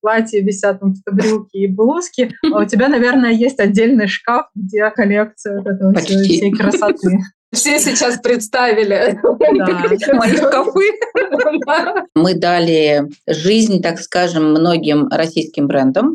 платья висят, там брюки и блузки, а у тебя, наверное, есть отдельный шкаф, где коллекция вот этого всей, всей красоты. Все сейчас представили мои шкафы. Мы дали жизнь, так скажем, многим российским брендам.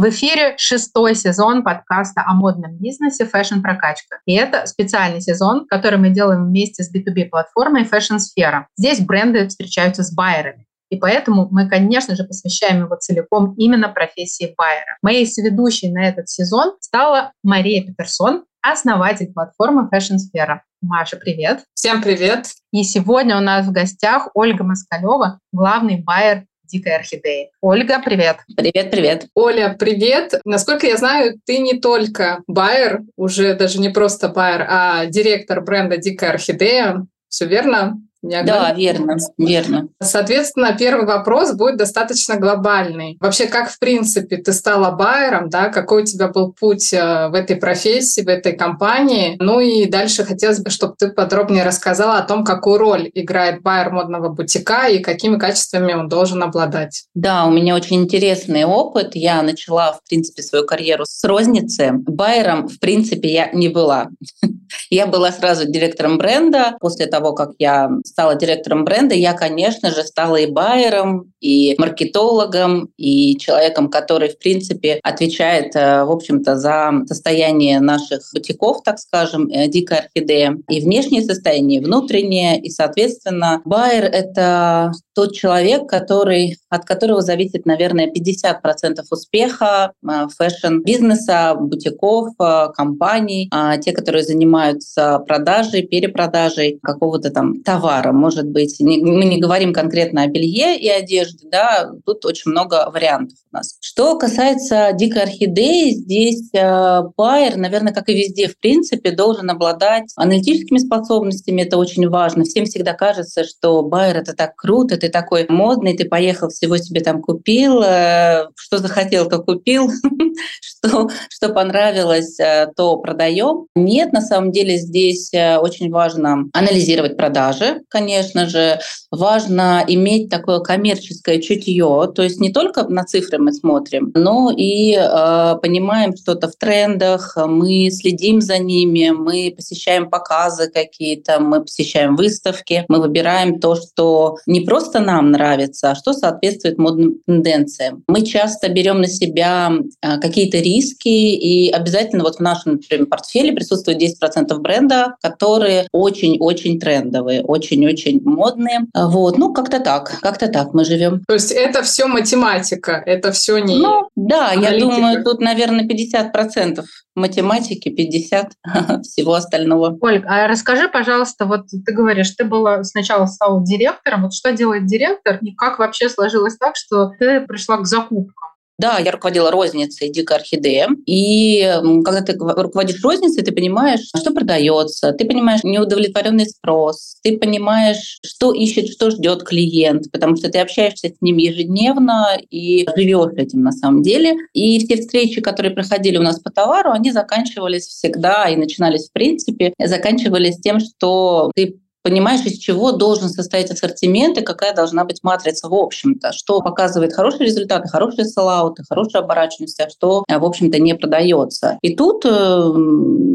В эфире шестой сезон подкаста о модном бизнесе Fashion Прокачка. И это специальный сезон, который мы делаем вместе с B2B-платформой Fashion Сфера. Здесь бренды встречаются с байерами. И поэтому мы, конечно же, посвящаем его целиком именно профессии байера. Моей соведущей на этот сезон стала Мария Петерсон, основатель платформы Fashion Сфера. Маша, привет. Всем привет. И сегодня у нас в гостях Ольга Москалева, главный байер Дикой Орхидеи. Ольга, привет. Привет, привет. Оля, привет. Насколько я знаю, ты не только байер, уже даже не просто байер, а директор бренда Дикая Орхидея. Все верно? Да, верно, верно. Соответственно, первый вопрос будет достаточно глобальный. Вообще, как в принципе ты стала байером, да, какой у тебя был путь э, в этой профессии, в этой компании? Ну и дальше хотелось бы, чтобы ты подробнее рассказала о том, какую роль играет байер модного бутика и какими качествами он должен обладать. Да, у меня очень интересный опыт. Я начала, в принципе, свою карьеру с розницы. Байером, в принципе, я не была. Я была сразу директором бренда. После того, как я стала директором бренда, я, конечно же, стала и байером, и маркетологом, и человеком, который, в принципе, отвечает, э, в общем-то, за состояние наших бутиков, так скажем, э, «Дикая орхидея», и внешнее состояние, и внутреннее, и, соответственно, байер — это тот человек, который, от которого зависит, наверное, 50% успеха э, фэшн-бизнеса, бутиков, компаний, а те, которые занимаются продажей, перепродажей какого-то там товара. Может быть, мы не говорим конкретно о белье и одежде, да, тут очень много вариантов у нас. Что касается дикой орхидеи, здесь э, байер, наверное, как и везде, в принципе, должен обладать аналитическими способностями, это очень важно. Всем всегда кажется, что байер — это так круто, ты такой модный, ты поехал, всего себе там купил, э, что захотел, то купил, что, что понравилось, э, то продаем. Нет, на самом деле здесь очень важно анализировать продажи, конечно же, важно иметь такое коммерческое чутье, то есть не только на цифры мы смотрим, но и э, понимаем что-то в трендах, мы следим за ними, мы посещаем показы какие-то, мы посещаем выставки, мы выбираем то, что не просто нам нравится, а что соответствует модным тенденциям. Мы часто берем на себя э, какие-то риски, и обязательно вот в нашем например, портфеле присутствует 10% бренда, которые очень-очень трендовые, очень-очень модные. Вот, ну как-то так, как-то так мы живем. То есть это все математика, это все не Ну да, аналитика. я думаю, тут, наверное, 50% математики, 50 всего остального. Ольга, а расскажи, пожалуйста, вот ты говоришь, ты была сначала стала директором, вот что делает директор и как вообще сложилось так, что ты пришла к закупкам? Да, я руководила розницей «Дикая орхидея». И когда ты руководишь розницей, ты понимаешь, что продается, ты понимаешь неудовлетворенный спрос, ты понимаешь, что ищет, что ждет клиент, потому что ты общаешься с ним ежедневно и живешь этим на самом деле. И все встречи, которые проходили у нас по товару, они заканчивались всегда и начинались в принципе, заканчивались тем, что ты понимаешь, из чего должен состоять ассортимент и какая должна быть матрица в общем-то, что показывает хорошие результаты, хорошие селлауты, хорошую оборачиваемость, а что, в общем-то, не продается. И тут э,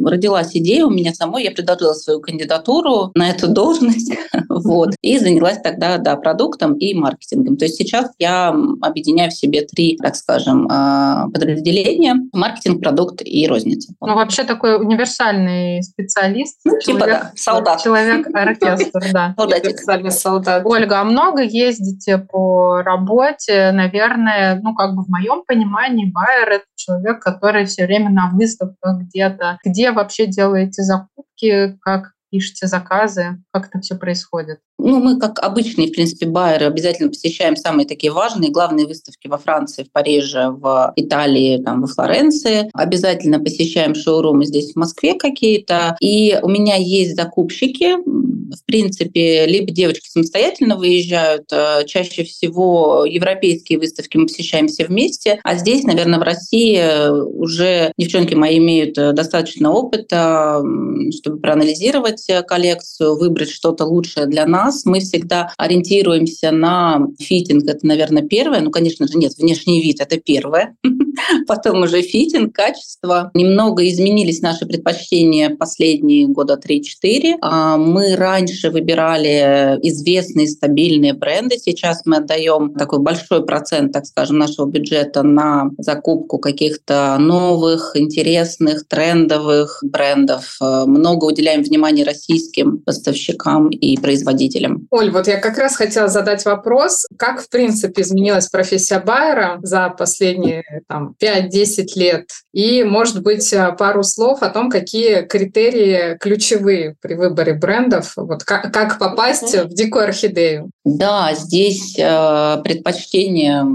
родилась идея у меня самой, я предложила свою кандидатуру на эту должность, вот, и занялась тогда, да, продуктом и маркетингом. То есть сейчас я объединяю в себе три, так скажем, э, подразделения – маркетинг, продукт и розница. Ну, вообще такой универсальный специалист. Ну, типа, да, солдат. Человек оркестр, да. Солдатик. солдат. Ольга, а много ездите по работе? Наверное, ну, как бы в моем понимании, байер — это человек, который все время на выставках где-то. Где вообще делаете закупки? Как пишете заказы? Как это все происходит? Ну, мы, как обычные, в принципе, байеры, обязательно посещаем самые такие важные, главные выставки во Франции, в Париже, в Италии, там, во Флоренции. Обязательно посещаем шоурумы здесь, в Москве какие-то. И у меня есть закупщики, в принципе, либо девочки самостоятельно выезжают, э, чаще всего европейские выставки мы посещаем все вместе, а здесь, наверное, в России уже девчонки мои имеют достаточно опыта, чтобы проанализировать коллекцию, выбрать что-то лучшее для нас. Мы всегда ориентируемся на fitting, это, наверное, первое. Ну, конечно же, нет, внешний вид — это первое. Потом уже fitting, качество. Немного изменились наши предпочтения последние года 3-4. А мы раньше выбирали известные стабильные бренды. Сейчас мы отдаем такой большой процент, так скажем, нашего бюджета на закупку каких-то новых, интересных, трендовых брендов. Много уделяем внимания российским поставщикам и производителям. Оль, вот я как раз хотела задать вопрос, как в принципе изменилась профессия байера за последние там, 5-10 лет? И, может быть, пару слов о том, какие критерии ключевые при выборе брендов, вот как, как попасть в дикую орхидею? Да, здесь э, предпочтения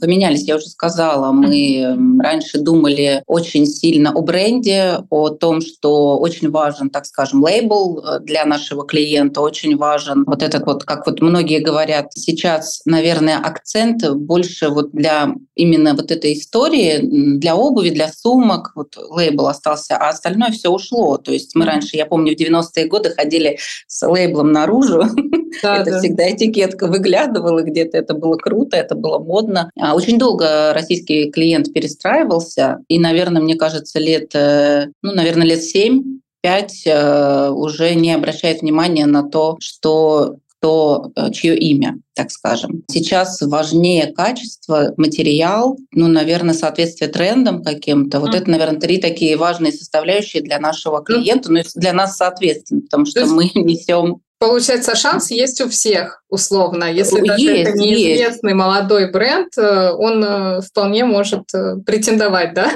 поменялись, я уже сказала. Мы раньше думали очень сильно о бренде, о том, что очень важен, так скажем, лейбл э, для нашего клиента, очень важен вот этот вот, как вот многие говорят, сейчас, наверное, акцент больше вот для именно вот этой истории, для обуви, для сумок, вот лейбл остался, а остальное все ушло. То есть мы раньше, я помню, в 90-е годы ходили с лейблом наружу, да, это да. всегда этикетка выглядывала где-то, это было круто, это было модно. А очень долго российский клиент перестраивался, и, наверное, мне кажется, лет, э, ну, наверное, лет семь пять э, уже не обращает внимания на то, что кто, э, чье имя, так скажем. Сейчас важнее качество, материал, ну, наверное, соответствие трендам каким-то. Вот mm. это, наверное, три такие важные составляющие для нашего клиента, ну и для нас соответственно, потому что мы несем Получается, шанс есть у всех, условно. Если даже есть, это неизвестный есть. молодой бренд, э, он э, вполне может э, претендовать, да?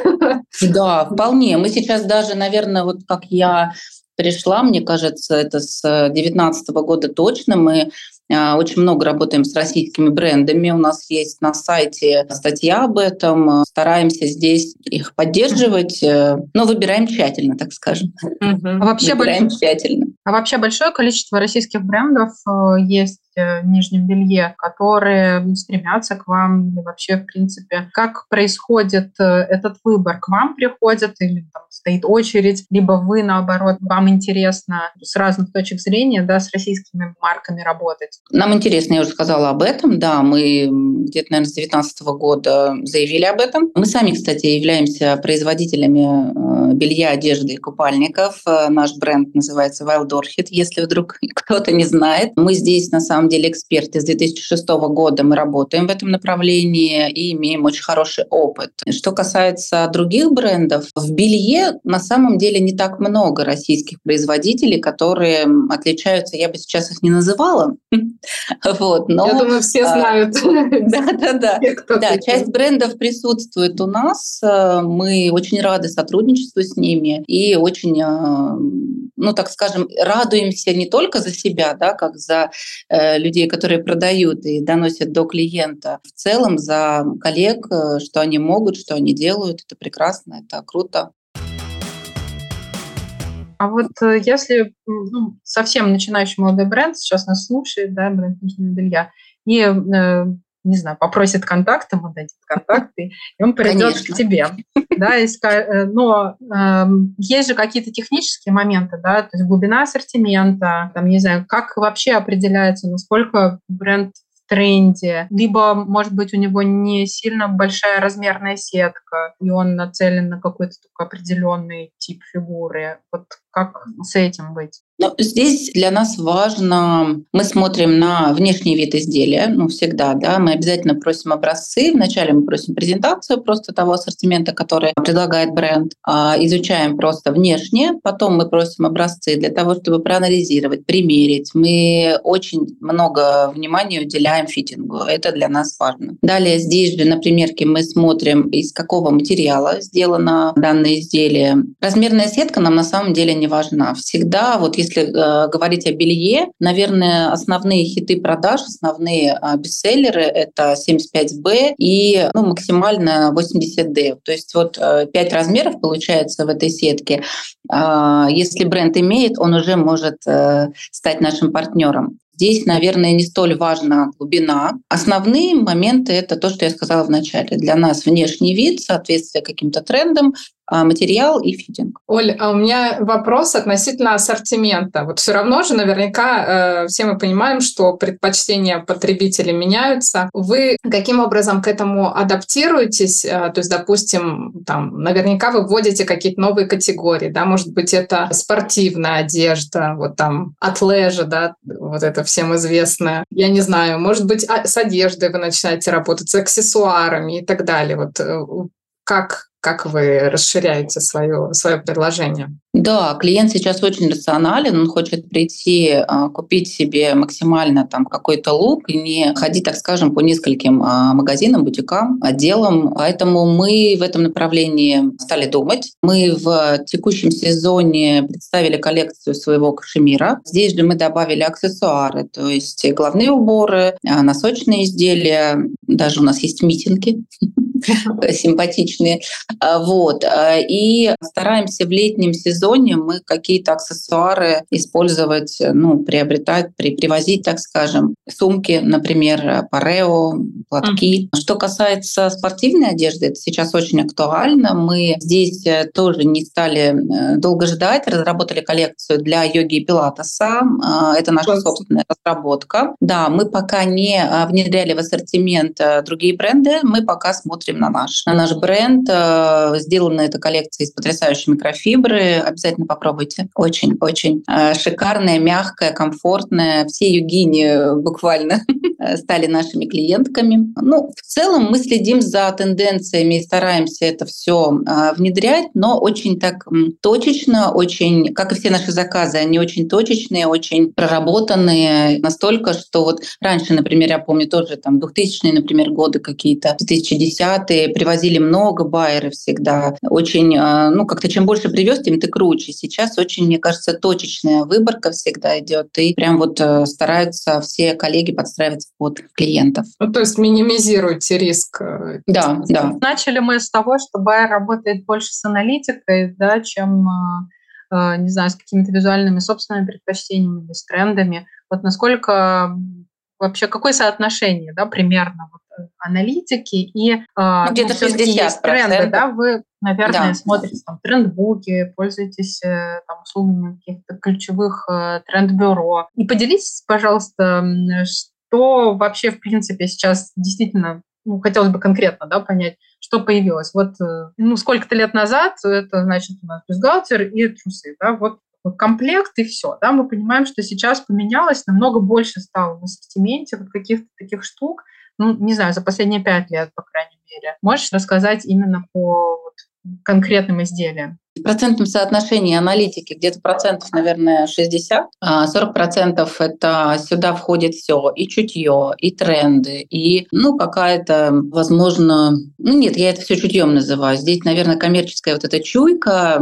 Да, вполне. Мы сейчас даже, наверное, вот как я пришла, мне кажется, это с 2019 года точно, мы очень много работаем с российскими брендами. У нас есть на сайте статья об этом. Стараемся здесь их поддерживать, э, но выбираем тщательно, так скажем. Угу. А вообще выбираем больш... тщательно. А вообще большое количество российских брендов э, есть Э, нижнем белье, которые стремятся к вам или вообще, в принципе, как происходит этот выбор? К вам приходят или там, стоит очередь, либо вы, наоборот, вам интересно с разных точек зрения, да, с российскими марками работать? Нам интересно, я уже сказала об этом, да, мы где-то, наверное, с 2019 года заявили об этом. Мы сами, кстати, являемся производителями э, белья, одежды и купальников. Наш бренд называется Wild Orchid, если вдруг кто-то не знает. Мы здесь, на самом деле эксперты с 2006 года. Мы работаем в этом направлении и имеем очень хороший опыт. Что касается других брендов, в белье на самом деле не так много российских производителей, которые отличаются, я бы сейчас их не называла. Вот, но, я думаю, все а, знают. Да, да, да. Да, часть брендов присутствует у нас. Мы очень рады сотрудничеству с ними и очень, а, ну так скажем, радуемся не только за себя, да, как за э, людей, которые продают и доносят до клиента, в целом за коллег, э, что они могут, что они делают. Это прекрасно, это круто. А вот э, если ну, совсем начинающий молодой бренд сейчас нас слушает, да, бренд нижнего белья, и э, не знаю, попросит контакты, ему дадит контакты, и он придет Конечно. к тебе. Да, и, э, но э, есть же какие-то технические моменты, да, то есть глубина ассортимента, там, не знаю, как вообще определяется, насколько бренд тренде, либо, может быть, у него не сильно большая размерная сетка, и он нацелен на какой-то только определенный тип фигуры. Вот как с этим быть? Ну, здесь для нас важно, мы смотрим на внешний вид изделия, ну, всегда, да, мы обязательно просим образцы, вначале мы просим презентацию просто того ассортимента, который предлагает бренд, а, изучаем просто внешне, потом мы просим образцы для того, чтобы проанализировать, примерить. Мы очень много внимания уделяем фитингу, это для нас важно. Далее здесь же на примерке мы смотрим, из какого материала сделано данное изделие. Размерная сетка нам на самом деле не важна. Всегда, вот если э, говорить о белье, наверное, основные хиты продаж, основные э, бестселлеры — это 75B и ну, максимально 80D. То есть вот э, 5 размеров получается в этой сетке. Э, если бренд имеет, он уже может э, стать нашим партнером. Здесь, наверное, не столь важна глубина. Основные моменты — это то, что я сказала в начале. Для нас внешний вид, соответствие каким-то трендам, а, материал и фитинг. Оль, а у меня вопрос относительно ассортимента. Вот все равно же наверняка э, все мы понимаем, что предпочтения потребителей меняются. Вы каким образом к этому адаптируетесь? Э, то есть, допустим, там наверняка вы вводите какие-то новые категории, да, может быть, это спортивная одежда, вот там атлежа, да, вот это всем известное. Я не знаю, может быть, а, с одеждой вы начинаете работать, с аксессуарами и так далее. Вот э, как как вы расширяете свое, свое предложение? Да, клиент сейчас очень рационален, он хочет прийти, а, купить себе максимально там какой-то лук и не ходить, так скажем, по нескольким а, магазинам, бутикам, отделам. Поэтому мы в этом направлении стали думать. Мы в текущем сезоне представили коллекцию своего кашемира. Здесь же мы добавили аксессуары, то есть головные уборы, а, носочные изделия, даже у нас есть митинги симпатичные. Вот. И стараемся в летнем сезоне сезоне мы какие-то аксессуары использовать, ну, приобретать, при, привозить, так скажем. Сумки, например, парео, платки. Mm. Что касается спортивной одежды, это сейчас очень актуально. Мы здесь э, тоже не стали э, долго ждать, разработали коллекцию для йоги и пилатеса. Это наша собственная разработка. Да, мы пока не внедряли в ассортимент э, другие бренды, мы пока смотрим на наш. На наш бренд. Сделана эта коллекция из потрясающей микрофибры, обязательно попробуйте. Очень-очень э, шикарная, мягкая, комфортная. Все югини э, буквально стали нашими клиентками. Ну, в целом мы следим за тенденциями и стараемся это все э, внедрять, но очень так точечно, очень, как и все наши заказы, они очень точечные, очень проработанные, настолько, что вот раньше, например, я помню тоже там 2000-е, например, годы какие-то, 2010-е, привозили много байеров всегда. Очень, ну, как-то чем больше привез, тем ты круче круче. Сейчас очень, мне кажется, точечная выборка всегда идет, и прям вот э, стараются все коллеги подстраиваться под клиентов. Ну, то есть минимизируйте риск. Э, да, да. Начали мы с того, что Байер работает больше с аналитикой, да, чем э, не знаю, с какими-то визуальными собственными предпочтениями или с трендами. Вот насколько вообще, какое соотношение, да, примерно вот, аналитики и ну, где-то 60 тренды, да, вы наверное, да. смотрите там трендбуки, пользуетесь э, там, услугами каких-то ключевых э, тренд-бюро. И поделитесь, пожалуйста, что вообще, в принципе, сейчас действительно ну, хотелось бы конкретно да, понять, что появилось. Вот э, ну, сколько-то лет назад это, значит, у нас бюстгальтер и трусы. Да, вот комплект и все. Да, мы понимаем, что сейчас поменялось, намного больше стало в ассортименте вот каких-то таких штук, ну, не знаю, за последние пять лет, по крайней мере. Можешь рассказать именно по вот, конкретным изделиям? В процентном соотношении аналитики где-то процентов, наверное, 60. 40 а процентов это сюда входит все, и чутье, и тренды, и, ну, какая-то, возможно, ну, нет, я это все чутьем называю. Здесь, наверное, коммерческая вот эта чуйка,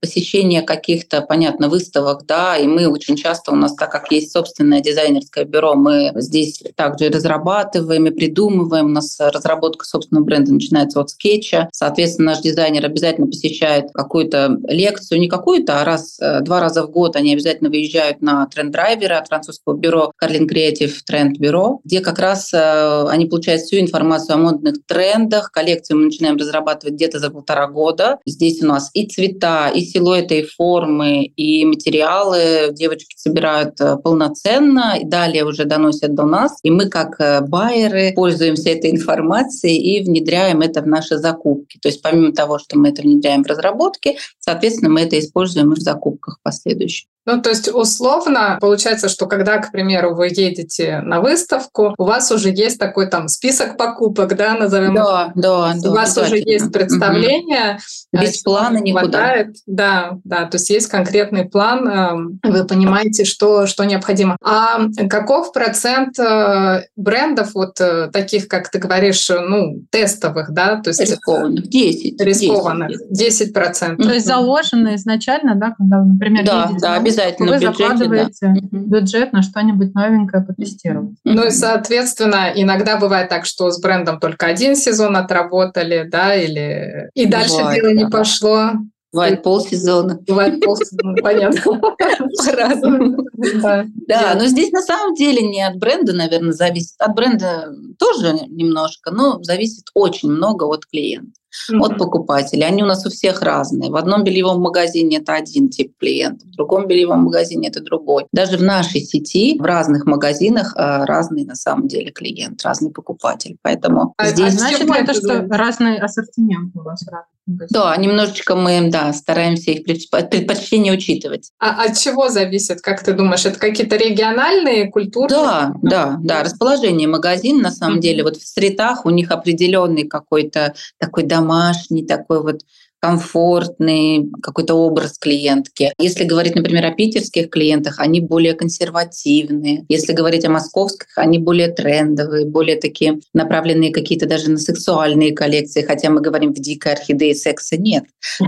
посещение каких-то, понятно, выставок, да, и мы очень часто, у нас, так как есть собственное дизайнерское бюро, мы здесь также разрабатываем и придумываем, у нас разработка собственного бренда начинается от скетча, соответственно, наш дизайнер обязательно посещает какую-то лекцию, не какую-то, а раз, э, два раза в год они обязательно выезжают на тренд-драйвера от французского бюро Carlin Creative Trend Bureau, где как раз э, они получают всю информацию о модных трендах, коллекцию мы начинаем разрабатывать где-то за полтора года. Здесь у нас и цвета, и силуэты, и формы, и материалы девочки собирают э, полноценно, и далее уже доносят до нас. И мы, как байеры, пользуемся этой информацией и внедряем это в наши закупки. То есть помимо того, что мы это внедряем в разработке, соответственно, мы это используем и в закупках последующих. Ну, то есть условно получается, что когда, к примеру, вы едете на выставку, у вас уже есть такой там список покупок, да, назовем. Да, да, У вас уже есть представление. Угу. Без плана никуда. Хватает. Да, да, то есть есть конкретный план, эм, вы понимаете, что, что необходимо. А каков процент э, брендов вот э, таких, как ты говоришь, ну, тестовых, да, то есть... Рискованных. 10. Рискованных. 10 процентов. То есть заложено изначально, да, когда, например, да, да, Обязательно вы бюджете, закладываете да. Бюджет на что-нибудь новенькое потестировать. Ну и, соответственно, иногда бывает так, что с брендом только один сезон отработали, да, или и дальше Бывает, дело не да. пошло. Бывает полсезона. Бывает полсезона, понятно. По-разному. Да. Да, но здесь на самом деле не от бренда, наверное, зависит. От бренда тоже немножко, но зависит очень много от клиента, от покупателя. Они у нас у всех разные. В одном бельевом магазине это один тип клиента, в другом бельевом магазине это другой. Даже в нашей сети, в разных магазинах а, разный на самом деле клиент, разный покупатель. Поэтому А- здесь... а Значит ли это, что разный ассортимент у вас разный магазин? Да, немножечко мы да, стараемся их предпоч- предпочтения учитывать. А от чего зависит, как ты думаешь? Это какие-то региональные, культурные? Да, да, да. Расположение магазина, на самом деле, вот в стритах у них определенный какой-то такой домашний, такой вот комфортный какой-то образ клиентки. Если говорить, например, о питерских клиентах, они более консервативные. Если говорить о московских, они более трендовые, более такие направленные какие-то даже на сексуальные коллекции, хотя мы говорим в дикой орхидее секса нет,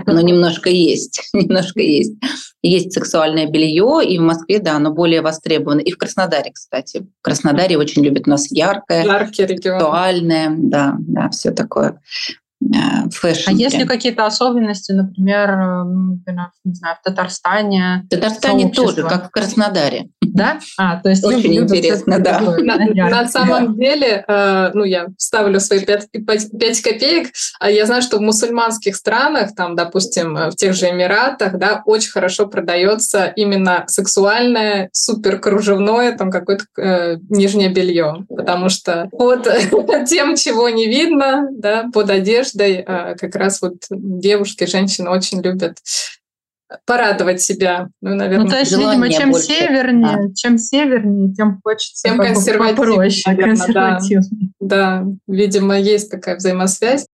но немножко есть, немножко есть. Есть сексуальное белье, и в Москве, да, оно более востребовано. И в Краснодаре, кстати. В Краснодаре очень любят у нас яркое, Яркий регион. сексуальное, да, да, все такое. Fashion. А есть ли какие-то особенности, например, э, например, не знаю, в Татарстане, В Татарстане тоже, сообщество? как в Краснодаре. Да? А, то есть Очень интересно, да. На, на самом деле, э, ну, я вставлю свои 5, копеек. А Я знаю, что в мусульманских странах, там, допустим, э, в тех же Эмиратах, да, очень хорошо продается именно сексуальное, супер кружевное, там, какое-то э, нижнее белье. Потому что под тем, чего не видно, да, под одеждой, э, как раз вот девушки, женщины очень любят порадовать себя. Ну, наверное, Ну, то есть, видимо, чем больше. севернее, чем севернее, тем хочется Тем консервативнее, попроще, наверное, да. консервативнее. Да, видимо, есть такая взаимосвязь.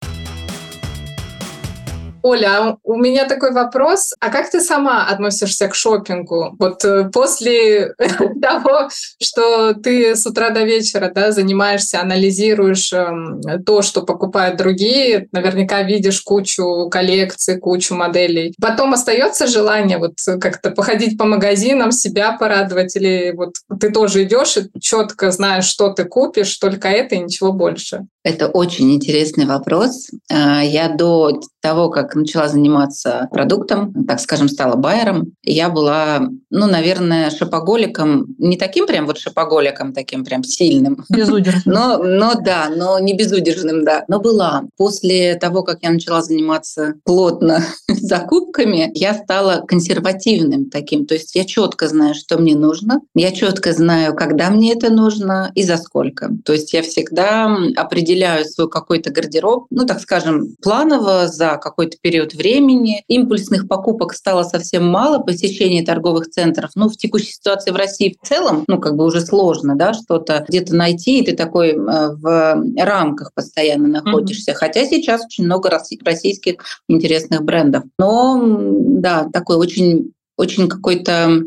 Оля, а у меня такой вопрос. А как ты сама относишься к шопингу? Вот э, после того, что ты с утра до вечера да, занимаешься, анализируешь эм, то, что покупают другие, наверняка видишь кучу коллекций, кучу моделей. Потом остается желание вот как-то походить по магазинам, себя порадовать, или вот ты тоже идешь и четко знаешь, что ты купишь, только это и ничего больше. Это очень интересный вопрос. А, Я до того, как начала заниматься продуктом, так скажем, стала байером, я была, ну, наверное, шопоголиком, не таким прям вот шопоголиком, таким прям сильным, Безудержно. но, но да, но не безудержным, да. Но была. После того, как я начала заниматься плотно закупками, я стала консервативным таким. То есть я четко знаю, что мне нужно, я четко знаю, когда мне это нужно и за сколько. То есть я всегда определяю свой какой-то гардероб, ну, так скажем, планово за какой-то период времени. Импульсных покупок стало совсем мало, посещения торговых центров. Ну, в текущей ситуации в России в целом, ну, как бы уже сложно, да, что-то где-то найти, и ты такой э, в рамках постоянно находишься. Хотя сейчас очень много росси- российских интересных брендов. Но, да, такой очень, очень какой-то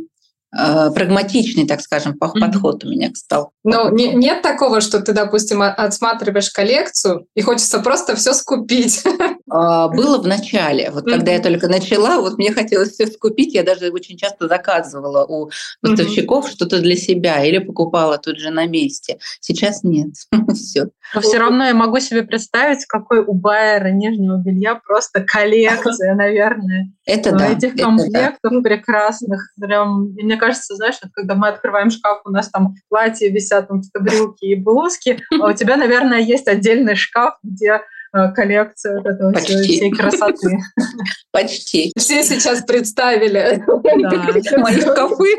прагматичный, так скажем, подход у меня стал. Но не- нет такого, что ты, допустим, отсматриваешь коллекцию и хочется просто все скупить. А, Было в начале, вот когда я только начала, вот мне хотелось все скупить, я даже очень часто заказывала у поставщиков что-то для себя или покупала тут же на месте. Сейчас нет, все. Но все равно я могу себе представить, какой у Байера нижнего белья просто коллекция, наверное, Это да. этих да. комплектов прекрасных. Прям, и мне кажется, знаешь, вот когда мы открываем шкаф, у нас там платья висят, там какие-то брюки и блузки, а у тебя, наверное, есть отдельный шкаф, где э, коллекция вот этого всей, Почти. всей красоты. Почти. Все сейчас представили. Мои шкафы.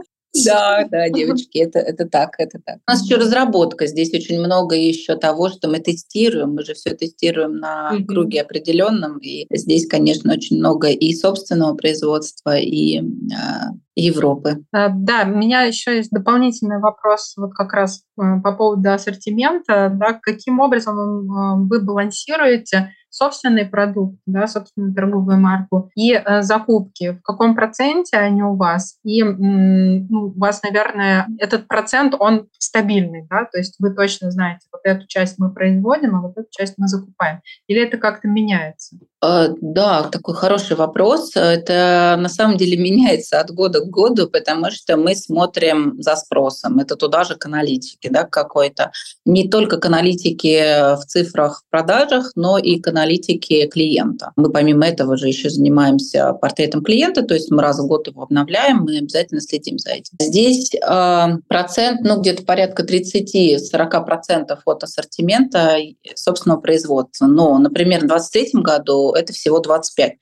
Да. Да, девочки, это, это так, это так. У нас еще разработка. Здесь очень много еще того, что мы тестируем. Мы же все тестируем на круге определенном. И здесь, конечно, очень много и собственного производства, и а, Европы. Э, Да, у меня еще есть дополнительный вопрос вот как раз э, по поводу ассортимента. Да, каким образом э, вы балансируете собственный продукт, да, собственную торговую марку, и э, закупки, в каком проценте они у вас? И ну, у вас, наверное, этот процент, он стабильный, да, то есть вы точно знаете, вот эту часть мы производим, а вот эту часть мы закупаем. Или это как-то меняется? Э, да, такой хороший вопрос. Это на самом деле меняется от года к году, потому что мы смотрим за спросом. Это туда же к аналитике да, какой-то. Не только к аналитике в цифрах в продажах, но и к аналитике клиента. Мы помимо этого же еще занимаемся портретом клиента, то есть мы раз в год его обновляем, мы обязательно следим за этим. Здесь э, процент, ну где-то порядка 30-40% от ассортимента собственного производства. Но, например, в 2023 году это всего 25%.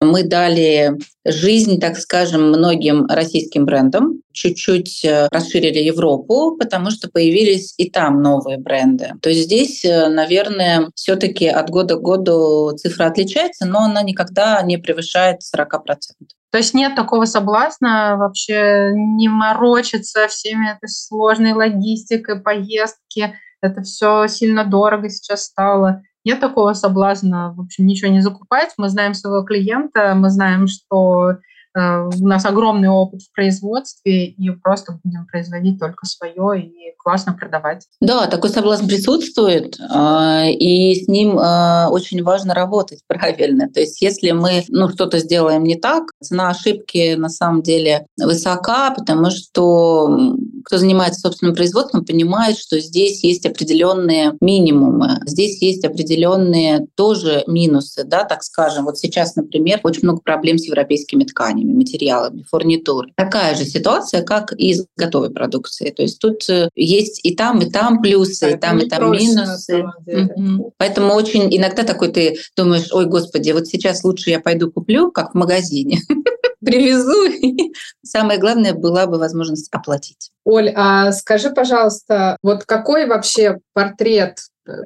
Мы дали жизнь, так скажем, многим российским брендам, чуть-чуть э, расширили Европу, потому что появились и там новые бренды. То есть здесь, э, наверное, все-таки от года к году цифра отличается, но она никогда не превышает 40%. То есть нет такого соблазна вообще не морочиться всеми этой сложной логистикой, поездки. Это все сильно дорого сейчас стало нет такого соблазна, в общем, ничего не закупать. Мы знаем своего клиента, мы знаем, что у нас огромный опыт в производстве, и просто будем производить только свое и классно продавать. Да, такой соблазн присутствует, а, и с ним а, очень важно работать правильно. То есть если мы ну, что-то сделаем не так, цена ошибки на самом деле высока, потому что кто занимается собственным производством, понимает, что здесь есть определенные минимумы, здесь есть определенные тоже минусы, да, так скажем. Вот сейчас, например, очень много проблем с европейскими тканями тканями, материалами, фурнитурой. Такая же ситуация, как и с готовой продукцией. То есть тут э, есть и там, и там плюсы, и там, и там минусы. Угу. Поэтому очень иногда такой ты думаешь, ой, господи, вот сейчас лучше я пойду куплю, как в магазине привезу. Самое главное была бы возможность оплатить. Оль, а скажи, пожалуйста, вот какой вообще портрет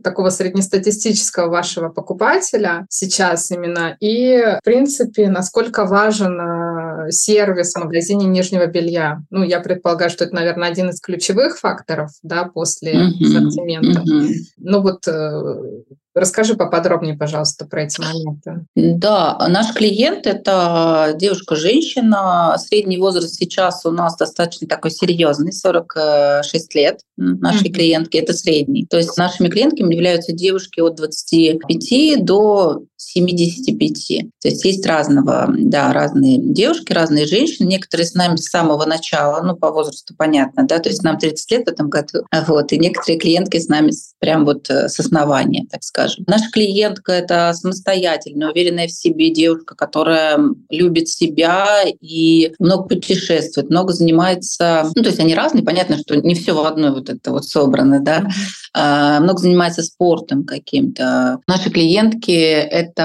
такого среднестатистического вашего покупателя сейчас именно, и, в принципе, насколько важен э, сервис в магазине нижнего белья. Ну, я предполагаю, что это, наверное, один из ключевых факторов, да, после ассортимента. Uh-huh. Ну вот э, Расскажи поподробнее, пожалуйста, про эти моменты. Да, наш клиент – это девушка-женщина. Средний возраст сейчас у нас достаточно такой серьезный, 46 лет нашей mm-hmm. клиентки – это средний. То есть нашими клиентками являются девушки от 25 до 75. То есть есть разного, да, разные девушки, разные женщины. Некоторые с нами с самого начала, ну, по возрасту понятно, да, то есть нам 30 лет в этом году. Вот, и некоторые клиентки с нами прям вот э, с основания, так скажем. Наша клиентка — это самостоятельная, уверенная в себе девушка, которая любит себя и много путешествует, много занимается, ну, то есть они разные, понятно, что не все в одной вот это вот собрано, да, а, много занимается спортом каким-то. Наши клиентки — это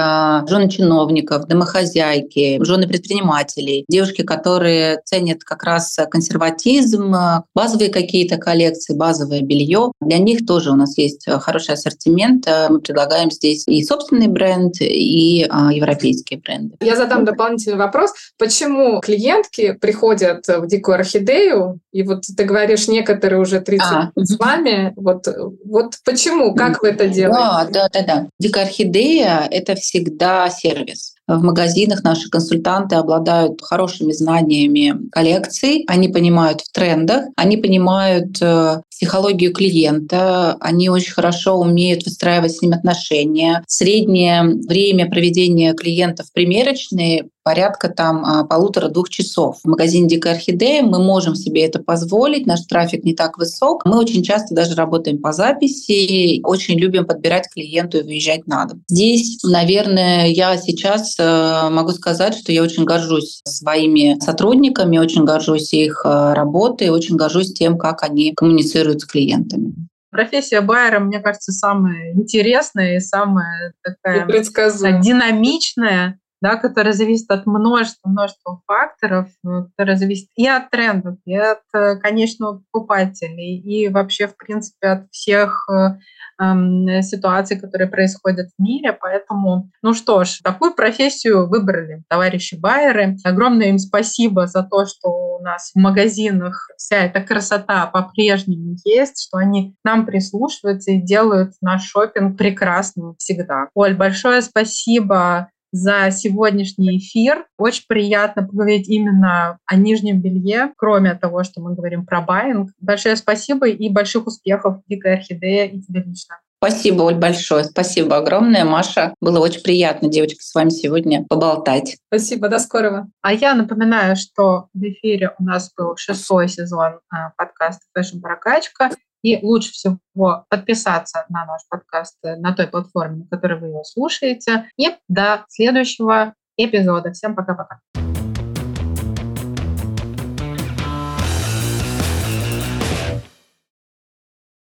жены чиновников, домохозяйки, жены предпринимателей, девушки, которые ценят как раз консерватизм, базовые какие-то коллекции, базовое белье. Для них тоже у нас есть хороший ассортимент. Мы предлагаем здесь и собственный бренд, и а, европейские бренды. Я задам дополнительный вопрос. Почему клиентки приходят в Дикую Орхидею, и вот ты говоришь, некоторые уже 30 а, с вами, вот вот почему? Как вы это делаете? Да, да, да, да. Дикая орхидея — это всегда сервис. В магазинах наши консультанты обладают хорошими знаниями коллекций, они понимают в трендах, они понимают э, психологию клиента, они очень хорошо умеют выстраивать с ним отношения. Среднее время проведения клиента в примерочной порядка там а, полутора-двух часов. В магазине «Дикая орхидея» мы можем себе это позволить, наш трафик не так высок. Мы очень часто даже работаем по записи, очень любим подбирать клиенту и выезжать на дом. Здесь, наверное, я сейчас э, могу сказать, что я очень горжусь своими сотрудниками, очень горжусь их э, работой, очень горжусь тем, как они коммуницируют с клиентами. Профессия байера, мне кажется, самая интересная и самая такая динамичная да, которая зависит от множества, множества факторов, э, которая зависит и от трендов, и от э, конечного покупателя, и вообще, в принципе, от всех э, ситуаций, которые происходят в мире. Поэтому, ну что ж, такую профессию выбрали товарищи байеры. Огромное им спасибо за то, что у нас в магазинах вся эта красота по-прежнему есть, что они нам прислушиваются и делают наш шопинг прекрасным всегда. Оль, большое спасибо за сегодняшний эфир. Очень приятно поговорить именно о нижнем белье, кроме того, что мы говорим про байинг. Большое спасибо и больших успехов, Дикая Орхидея, и тебе лично. Спасибо, Оль, большое. Спасибо огромное, Маша. Было очень приятно, девочки, с вами сегодня поболтать. Спасибо, до скорого. А я напоминаю, что в эфире у нас был шестой сезон а, подкаста «Fashion Прокачка». И лучше всего подписаться на наш подкаст на той платформе, на которой вы его слушаете. И до следующего эпизода. Всем пока-пока.